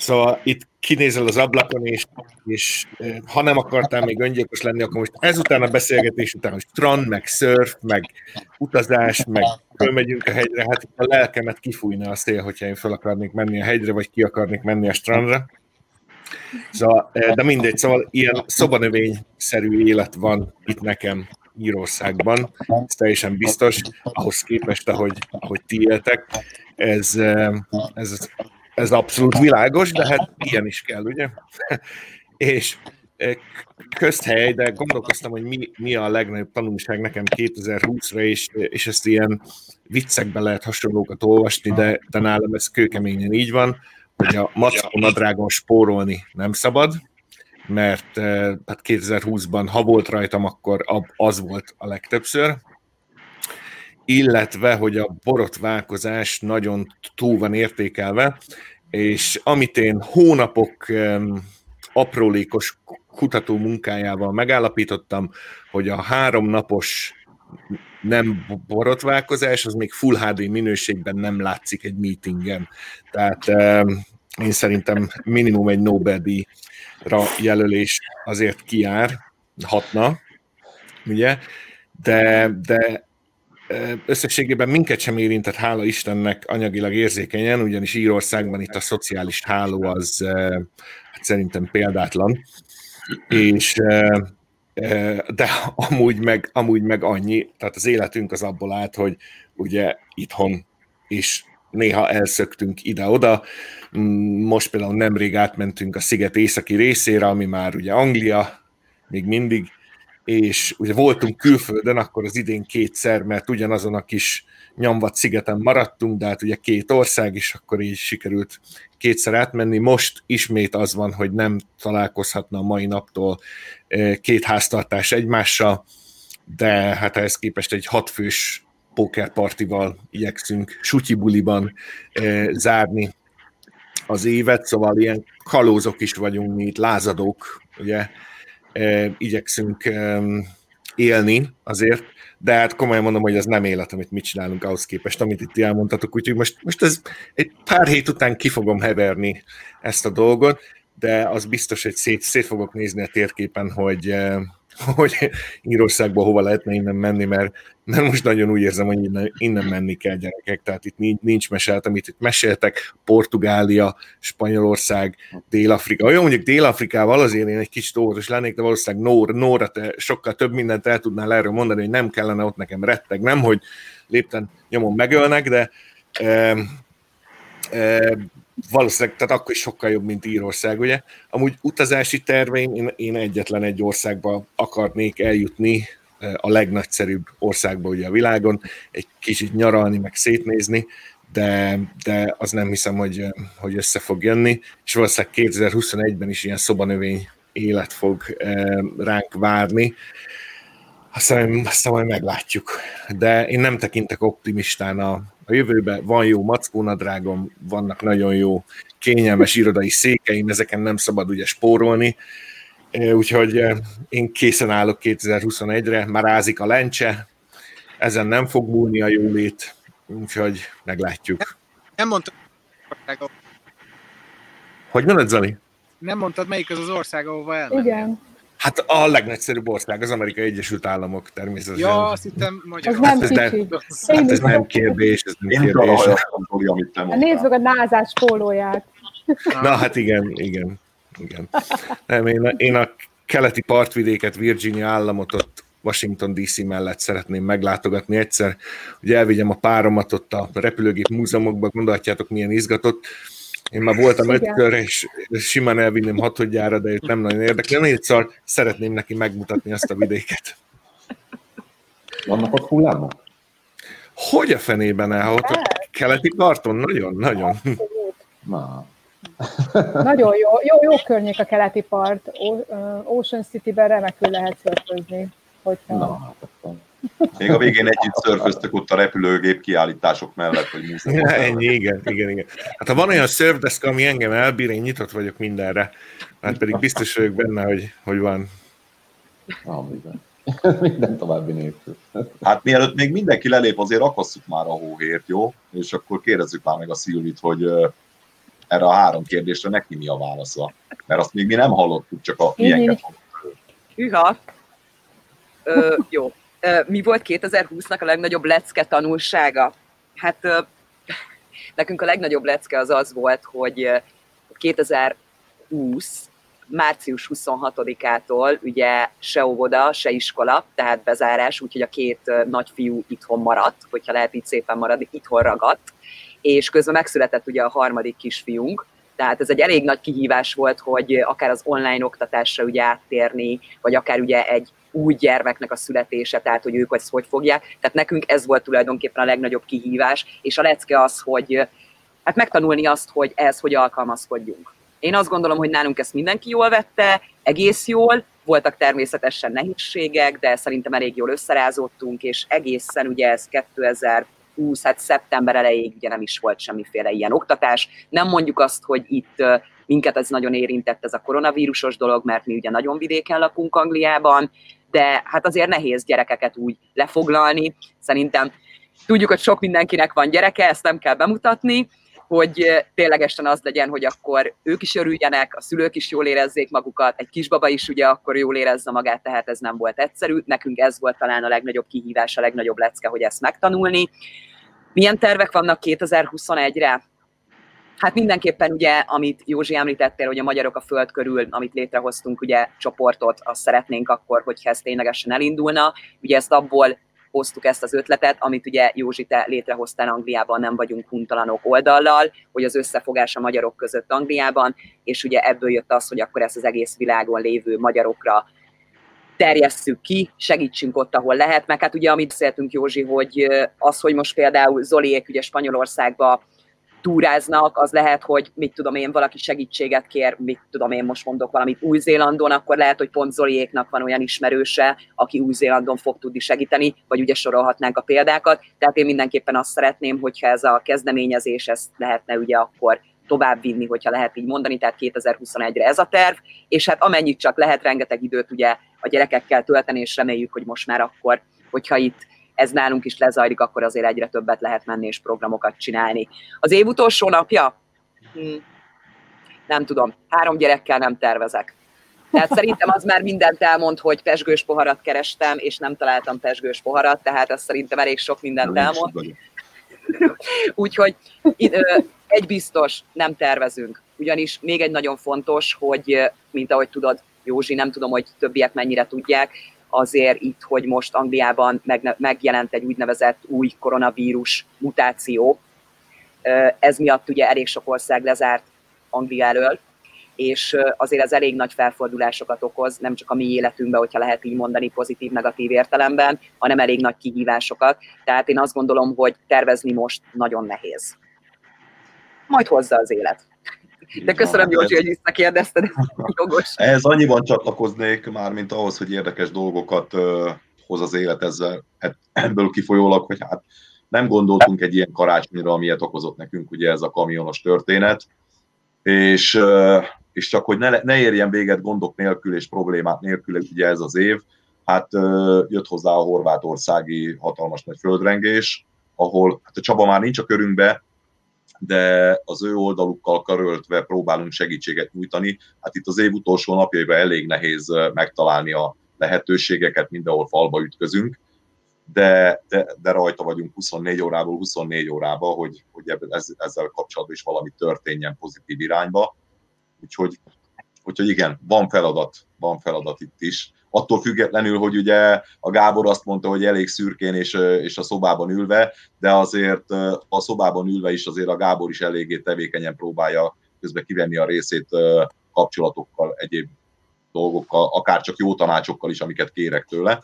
Szóval itt kinézel az ablakon, és, és ha nem akartál még öngyilkos lenni, akkor most ezután a beszélgetés után, hogy strand, meg surf, meg utazás, meg fölmegyünk a hegyre, hát a lelkemet kifújna a szél, hogyha én fel akarnék menni a hegyre, vagy ki akarnék menni a strandra. Szóval, de mindegy, szóval ilyen szobanövényszerű élet van itt nekem Írországban, ez teljesen biztos, ahhoz képest, ahogy, ahogy ti éltek, ez, ez ez abszolút világos, de hát ilyen is kell, ugye? és e, közhely, de gondolkoztam, hogy mi, mi a legnagyobb tanulság nekem 2020-ra, és, és ezt ilyen viccekben lehet hasonlókat olvasni, de, de nálam ez kőkeményen így van, hogy a mackó nadrágon spórolni nem szabad, mert e, hát 2020-ban, ha volt rajtam, akkor az volt a legtöbbször, illetve, hogy a borotválkozás nagyon túl van értékelve, és amit én hónapok aprólékos kutató munkájával megállapítottam, hogy a három napos nem borotválkozás, az még Full HD minőségben nem látszik egy meetingen. Tehát én szerintem minimum egy Nobel-díjra jelölés azért kiár, hatna, ugye, de, de összességében minket sem érintett, hála Istennek, anyagilag érzékenyen, ugyanis Írországban itt a szociális háló az hát szerintem példátlan, és de amúgy meg, amúgy meg annyi, tehát az életünk az abból állt, hogy ugye itthon is néha elszöktünk ide-oda. Most például nemrég átmentünk a sziget északi részére, ami már ugye Anglia, még mindig, és ugye voltunk külföldön, akkor az idén kétszer, mert ugyanazon a kis nyomvat szigeten maradtunk, de hát ugye két ország is, akkor így sikerült kétszer átmenni. Most ismét az van, hogy nem találkozhatna a mai naptól két háztartás egymással, de hát ehhez képest egy hatfős pókerpartival igyekszünk sutyibuliban eh, zárni az évet, szóval ilyen kalózok is vagyunk mi itt, lázadók, ugye, igyekszünk élni azért, de hát komolyan mondom, hogy ez nem élet, amit mit csinálunk ahhoz képest, amit itt elmondhatok, úgyhogy most, most ez egy pár hét után ki fogom heverni ezt a dolgot, de az biztos, hogy szét, szét fogok nézni a térképen, hogy, hogy Írországba hova lehetne innen menni, mert, mert most nagyon úgy érzem, hogy innen, innen menni kell gyerekek, tehát itt nincs, nincs meselt, amit itt meséltek, Portugália, Spanyolország, Dél-Afrika. Olyan mondjuk Dél-Afrikával azért én egy kicsit óvatos lennék, de valószínűleg Nóra, Nóra te sokkal több mindent el tudnál erről mondani, hogy nem kellene ott nekem retteg, nem, hogy lépten nyomon megölnek, de e, e, valószínűleg, tehát akkor is sokkal jobb, mint Írország, ugye? Amúgy utazási terveim, én, én egyetlen egy országba akarnék eljutni, eh, a legnagyszerűbb országba ugye a világon, egy kicsit nyaralni, meg szétnézni, de, de az nem hiszem, hogy, eh, hogy össze fog jönni, és valószínűleg 2021-ben is ilyen szobanövény élet fog eh, ránk várni. Aztán, aztán majd meglátjuk. De én nem tekintek optimistán a, a jövőben van jó mackónadrágom, vannak nagyon jó kényelmes irodai székeim, ezeken nem szabad ugye spórolni, úgyhogy én készen állok 2021-re, már ázik a lencse, ezen nem fog múlni a jólét, úgyhogy meglátjuk. Nem mondtad, hogy mondod, Zani? Nem mondtad, melyik az az ország, ahova elmenni. Igen. Hát a legnagyszerűbb ország az Amerikai Egyesült Államok természetesen. Ja, azt hittem magyar. Ez nem ez, nem, hát ez nem kérdés, ez nem Én kérdés. Nézd meg a názás pólóját. Na hát igen, igen, igen. Nem, én, a, én a keleti partvidéket, Virginia államot ott Washington DC mellett szeretném meglátogatni egyszer, hogy elvigyem a páromat ott a repülőgép múzeumokba, gondolhatjátok milyen izgatott. Én már voltam ötkör, és simán elvinném hatodjára, de őt nem nagyon érdekel. Négyszer szeretném neki megmutatni azt a vidéket. Vannak ott hullámok? Hogy a fenében el, ott a keleti parton? Nagyon, nagyon. Na, Nagyon jó, jó, jó környék a keleti part. Ocean City-ben remekül lehet szörfözni. Hogyha... na, hát. Még a végén együtt szörföztök ott a repülőgép kiállítások mellett, hogy Ja, ennyi, igen, igen, igen. Hát ha van olyan surfdesk, ami engem elbír, én nyitott vagyok mindenre. Hát pedig biztos vagyok benne, hogy, hogy van. Ah, igen. Minden további nélkül. Hát mielőtt még mindenki lelép, azért akasszuk már a hóhért, jó? És akkor kérdezzük már meg a Szilvit, hogy erre a három kérdésre neki mi a válasza. Mert azt még mi nem hallottuk, csak a ilyenket Hűha! Ö, jó. Mi volt 2020-nak a legnagyobb lecke tanulsága? Hát nekünk a legnagyobb lecke az az volt, hogy 2020 március 26-ától ugye se óvoda, se iskola, tehát bezárás, úgyhogy a két nagyfiú itthon maradt, hogyha lehet így szépen maradni, itthon ragadt, és közben megszületett ugye a harmadik kisfiunk, tehát ez egy elég nagy kihívás volt, hogy akár az online oktatásra ugye áttérni, vagy akár ugye egy új gyermeknek a születése, tehát hogy ők ezt hogy fogják. Tehát nekünk ez volt tulajdonképpen a legnagyobb kihívás, és a lecke az, hogy hát megtanulni azt, hogy ehhez hogy alkalmazkodjunk. Én azt gondolom, hogy nálunk ezt mindenki jól vette, egész jól, voltak természetesen nehézségek, de szerintem elég jól összerázottunk, és egészen ugye ez 2020, hát szeptember elejéig ugye nem is volt semmiféle ilyen oktatás. Nem mondjuk azt, hogy itt minket ez nagyon érintett ez a koronavírusos dolog, mert mi ugye nagyon vidéken lakunk Angliában, de hát azért nehéz gyerekeket úgy lefoglalni. Szerintem tudjuk, hogy sok mindenkinek van gyereke, ezt nem kell bemutatni, hogy ténylegesen az legyen, hogy akkor ők is örüljenek, a szülők is jól érezzék magukat, egy kisbaba is ugye akkor jól érezze magát, tehát ez nem volt egyszerű. Nekünk ez volt talán a legnagyobb kihívás, a legnagyobb lecke, hogy ezt megtanulni. Milyen tervek vannak 2021-re? Hát mindenképpen ugye, amit Józsi említettél, hogy a magyarok a föld körül, amit létrehoztunk, ugye csoportot, azt szeretnénk akkor, hogyha ez ténylegesen elindulna. Ugye ezt abból hoztuk ezt az ötletet, amit ugye Józsi, te létrehoztál Angliában, nem vagyunk huntalanok oldallal, hogy az összefogás a magyarok között Angliában, és ugye ebből jött az, hogy akkor ezt az egész világon lévő magyarokra terjesszük ki, segítsünk ott, ahol lehet, meg hát ugye amit beszéltünk Józsi, hogy az, hogy most például Zoliék ugye Spanyolországba túráznak, az lehet, hogy mit tudom én, valaki segítséget kér, mit tudom én, most mondok valamit Új-Zélandon, akkor lehet, hogy pont Zoliéknak van olyan ismerőse, aki Új-Zélandon fog tudni segíteni, vagy ugye sorolhatnánk a példákat. Tehát én mindenképpen azt szeretném, hogyha ez a kezdeményezés, ezt lehetne ugye akkor tovább vinni, hogyha lehet így mondani, tehát 2021-re ez a terv, és hát amennyit csak lehet, rengeteg időt ugye a gyerekekkel tölteni, és reméljük, hogy most már akkor, hogyha itt ez nálunk is lezajlik, akkor azért egyre többet lehet menni és programokat csinálni. Az év utolsó napja? Hm. Nem tudom, három gyerekkel nem tervezek. Tehát szerintem az már mindent elmond, hogy pesgős poharat kerestem, és nem találtam pesgős poharat, tehát ez szerintem elég sok mindent elmond. Úgyhogy egy biztos, nem tervezünk. Ugyanis még egy nagyon fontos, hogy, mint ahogy tudod, Józsi, nem tudom, hogy többiek mennyire tudják, azért itt, hogy most Angliában megjelent egy úgynevezett új koronavírus mutáció. Ez miatt ugye elég sok ország lezárt Anglia elől, és azért ez elég nagy felfordulásokat okoz, nem csak a mi életünkben, hogyha lehet így mondani pozitív-negatív értelemben, hanem elég nagy kihívásokat. Tehát én azt gondolom, hogy tervezni most nagyon nehéz. Majd hozza az élet. De köszönöm, Józsi, hogy visszakérdezted. Jogos. Ez annyiban csatlakoznék már, mint ahhoz, hogy érdekes dolgokat hoz az élet ezzel, hát ebből kifolyólag, hogy hát nem gondoltunk egy ilyen karácsonyra, amilyet okozott nekünk ugye ez a kamionos történet, és, és csak hogy ne, ne érjen véget gondok nélkül és problémák nélkül ugye ez az év, hát jött hozzá a horvátországi hatalmas nagy földrengés, ahol hát a Csaba már nincs a körünkbe, de az ő oldalukkal karöltve próbálunk segítséget nyújtani. Hát itt az év utolsó napjaiban elég nehéz megtalálni a lehetőségeket, mindenhol falba ütközünk, de, de, de rajta vagyunk 24 órából 24 órába, hogy, hogy ezzel kapcsolatban is valami történjen pozitív irányba. Úgyhogy, úgyhogy igen, van feladat, van feladat itt is attól függetlenül, hogy ugye a Gábor azt mondta, hogy elég szürkén és, és a szobában ülve, de azért a szobában ülve is azért a Gábor is eléggé tevékenyen próbálja közben kivenni a részét kapcsolatokkal, egyéb dolgokkal, akár csak jó tanácsokkal is, amiket kérek tőle.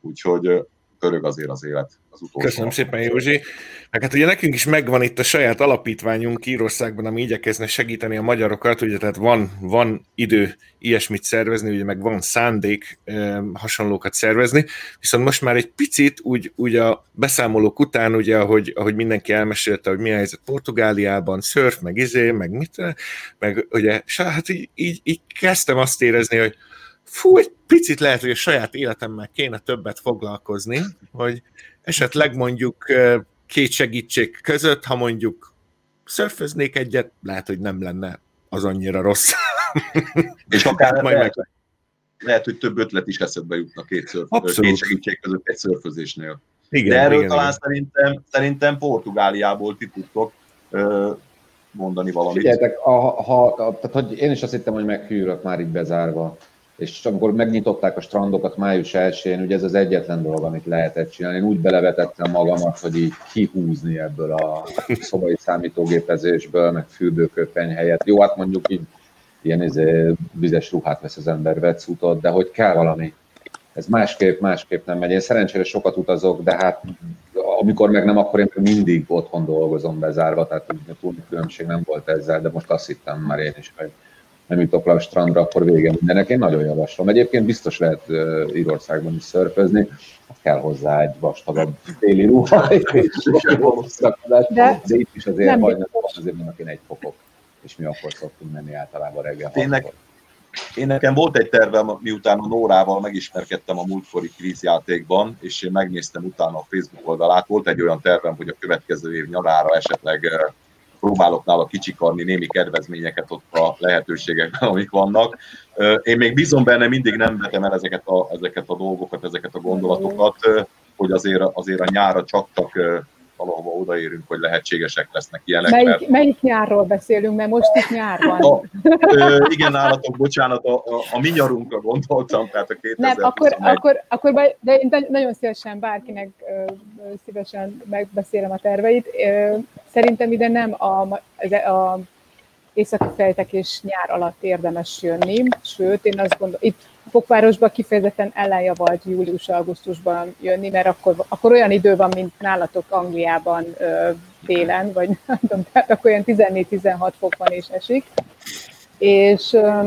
Úgyhogy pörög azért az élet az utolsó. Köszönöm szépen, Józsi. Meg hát ugye nekünk is megvan itt a saját alapítványunk Írországban, ami igyekezne segíteni a magyarokat, ugye tehát van, van idő ilyesmit szervezni, ugye meg van szándék e, hasonlókat szervezni, viszont most már egy picit úgy, úgy a beszámolók után, ugye ahogy, ahogy mindenki elmesélte, hogy mi a helyzet Portugáliában, szörf, meg izé, meg mit, meg ugye, hát így, így, így kezdtem azt érezni, hogy fú, egy picit lehet, hogy a saját életemmel kéne többet foglalkozni, hogy esetleg mondjuk két segítség között, ha mondjuk szörföznék egyet, lehet, hogy nem lenne az annyira rossz. És akár majd lehet, meg... lehet, hogy több ötlet is eszedbe jutna két, szörf, két segítség között egy szörfözésnél. Igen, De erről igen, talán igen. Szerintem, szerintem Portugáliából ti tudtok mondani valamit. Figyeljetek, ha, ha, tehát, hogy én is azt hittem, hogy meghűlök már itt bezárva és amikor megnyitották a strandokat május 1-én, ugye ez az egyetlen dolog, amit lehetett csinálni. Én úgy belevetettem magamat, hogy így kihúzni ebből a szobai számítógépezésből, meg fürdőköpeny helyett. Jó, hát mondjuk így ilyen izé, vizes ruhát vesz az ember, vetszútot, de hogy kell valami. Ez másképp, másképp nem megy. Én szerencsére sokat utazok, de hát amikor meg nem, akkor én mindig otthon dolgozom bezárva, tehát túl különbség nem volt ezzel, de most azt hittem már én is, hogy nem jutok le a strandra, akkor vége mindenek. Én nagyon javaslom. Egyébként biztos lehet Írországban is szörfözni, kell hozzá egy vastagabb téli ruha, és de, de itt is azért hajnak, azért vannak én egy fokok, és mi akkor szoktunk menni általában reggel. Én, én nekem volt egy tervem, miután a Nórával megismerkedtem a múltkori kvízjátékban, és én megnéztem utána a Facebook oldalát, volt egy olyan tervem, hogy a következő év nyarára esetleg próbálok nála kicsikarni némi kedvezményeket ott a lehetőségekben, amik vannak. Én még bízom benne, mindig nem vetem el ezeket a, ezeket a dolgokat, ezeket a gondolatokat, hogy azért, azért a nyára csak-csak valahova odaérünk, hogy lehetségesek lesznek ilyenek. Melyik, mert... melyik nyárról beszélünk, mert most itt nyár van. A, ö, igen, állatok, bocsánat, a, a, a mi nyarunkra gondoltam, tehát a 2021. Nem, akkor, akkor, akkor de én nagyon szívesen bárkinek ö, szívesen megbeszélem a terveit. Ö, szerintem ide nem a, a, a északi fejtek és nyár alatt érdemes jönni, sőt, én azt gondolom, itt Fokvárosba kifejezetten ellenjavalt július-augusztusban jönni, mert akkor, akkor olyan idő van, mint nálatok Angliában ö, télen, vagy nem tudom, tehát akkor olyan 14-16 fok van és esik. És ö,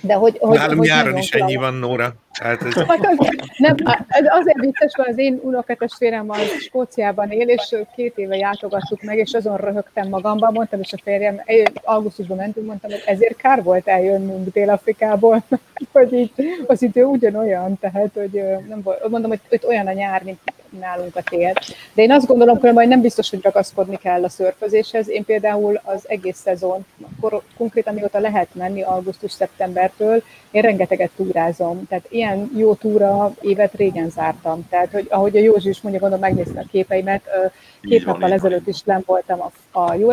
de hogy, hogy, Nálunk hogy nyáron is ennyi van, Nóra. Hát ez... nem, ez azért vicces, mert az én unokatestvérem az Skóciában él, és két éve játogattuk meg, és azon röhögtem magamban, mondtam, és a férjem, augusztusban mentünk, mondtam, hogy ezért kár volt eljönnünk Dél-Afrikából, hogy így az idő ugyanolyan, tehát, hogy nem volt, mondom, hogy, hogy olyan a nyár, mint nálunk a tél. De én azt gondolom, hogy majd nem biztos, hogy ragaszkodni kell a szörfözéshez. Én például az egész szezon, konkrétan mióta lehet menni augusztus-szeptembertől, én rengeteget túrázom. Tehát ilyen jó túra évet régen zártam. Tehát, hogy ahogy a Józsi is mondja, gondolom megnézte a képeimet, két nappal ezelőtt is nem voltam a, a Jó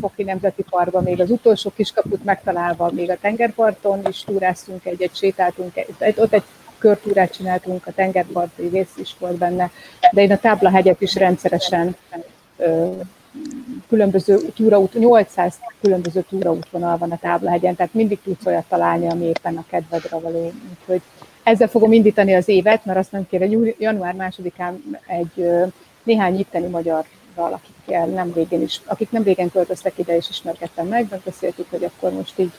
Foki Nemzeti Parkban, még az utolsó kiskaput megtalálva, még a tengerparton is túráztunk egyet, sétáltunk, egy, ott egy körtúrát csináltunk, a tengerparti rész is volt benne, de én a táblahegyet is rendszeresen különböző túraút, 800 különböző túraútvonal van a táblahegyen, tehát mindig tudsz olyat találni, ami éppen a kedvedre való. Úgyhogy ezzel fogom indítani az évet, mert azt nem kérem, január másodikán egy néhány itteni magyarral, akikkel nem régen is, akik nem régen költöztek ide és ismerkedtem meg, megbeszéltük, hogy akkor most így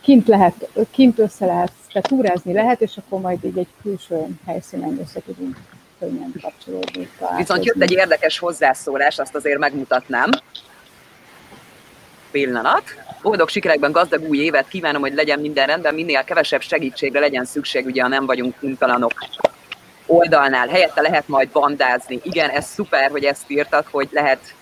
kint lehet, kint össze lehet, tehát túrázni lehet, és akkor majd így egy külső helyszínen össze tudunk könnyen kapcsolódni. Viszont jött egy érdekes hozzászólás, azt azért megmutatnám. Pillanat. Boldog sikerekben gazdag új évet kívánom, hogy legyen minden rendben, minél kevesebb segítségre legyen szükség, ugye, ha nem vagyunk untalanok oldalnál. Helyette lehet majd bandázni. Igen, ez szuper, hogy ezt írtad, hogy lehet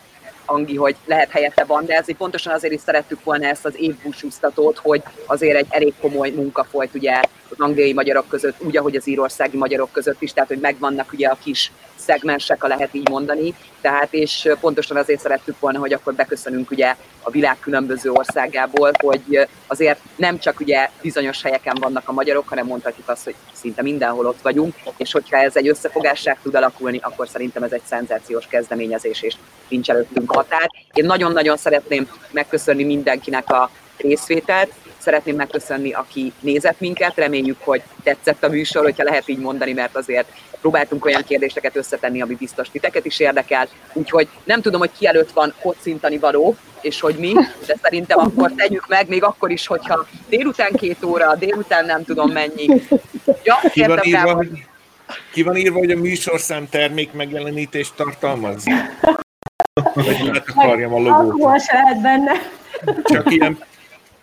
Angi, hogy lehet helyette bandázni. Pontosan azért is szerettük volna ezt az évbúsúztatót, hogy azért egy elég komoly munka folyt ugye az angliai magyarok között, úgy, ahogy az írországi magyarok között is, tehát hogy megvannak ugye a kis szegmensek, ha lehet így mondani. Tehát és pontosan azért szerettük volna, hogy akkor beköszönünk ugye a világ különböző országából, hogy azért nem csak ugye bizonyos helyeken vannak a magyarok, hanem mondhatjuk azt, hogy szinte mindenhol ott vagyunk, és hogyha ez egy összefogássá tud alakulni, akkor szerintem ez egy szenzációs kezdeményezés, és nincs előttünk határ. Én nagyon-nagyon szeretném megköszönni mindenkinek a részvételt, szeretném megköszönni, aki nézett minket, reméljük, hogy tetszett a műsor, hogyha lehet így mondani, mert azért próbáltunk olyan kérdéseket összetenni, ami biztos titeket is érdekel. Úgyhogy nem tudom, hogy ki előtt van kocintani való, és hogy mi, de szerintem akkor tegyük meg, még akkor is, hogyha délután két óra, délután nem tudom mennyi. Ja, ki van, írva, hogy, ki van írva, hogy a műsorszám termék megjelenítést tartalmaz? Vagy akarjam a logót. Alkohol se lehet benne. Csak ilyen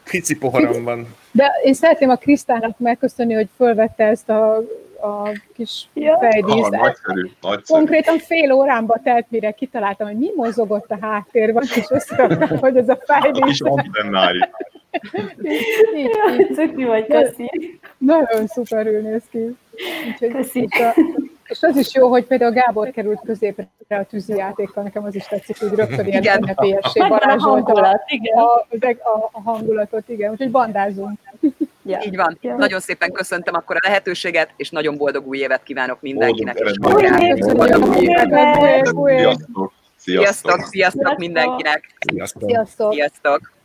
pici poharam van. De én szeretném a Krisztának megköszönni, hogy fölvette ezt a, a kis Ja. fejdíszt. Ah, nagyszerű, nagyszerű. Konkrétan fél órámba telt, mire kitaláltam, hogy mi mozogott a háttérben, és összeraktam, hogy ez a A kis fejdísz. antennári. Cuki vagy, köszi. Nagyon szuperül néz ki. Úgyhogy, Köszi. a, és az is jó, hogy például Gábor került középre a tűzijátékkal, nekem az is tetszik, hogy rögtön ilyen Igen. ünnepélyessé Megvan a a, a, a hangulatot, igen. Úgyhogy bandázunk. Ja. Így van. Ja. Nagyon szépen köszöntöm akkor a lehetőséget, és nagyon boldog új évet kívánok mindenkinek. Boldog! Sziasztok! Sziasztok, sziasztok mindenkinek. Sziasztok! Sziasztok! Sziasztok.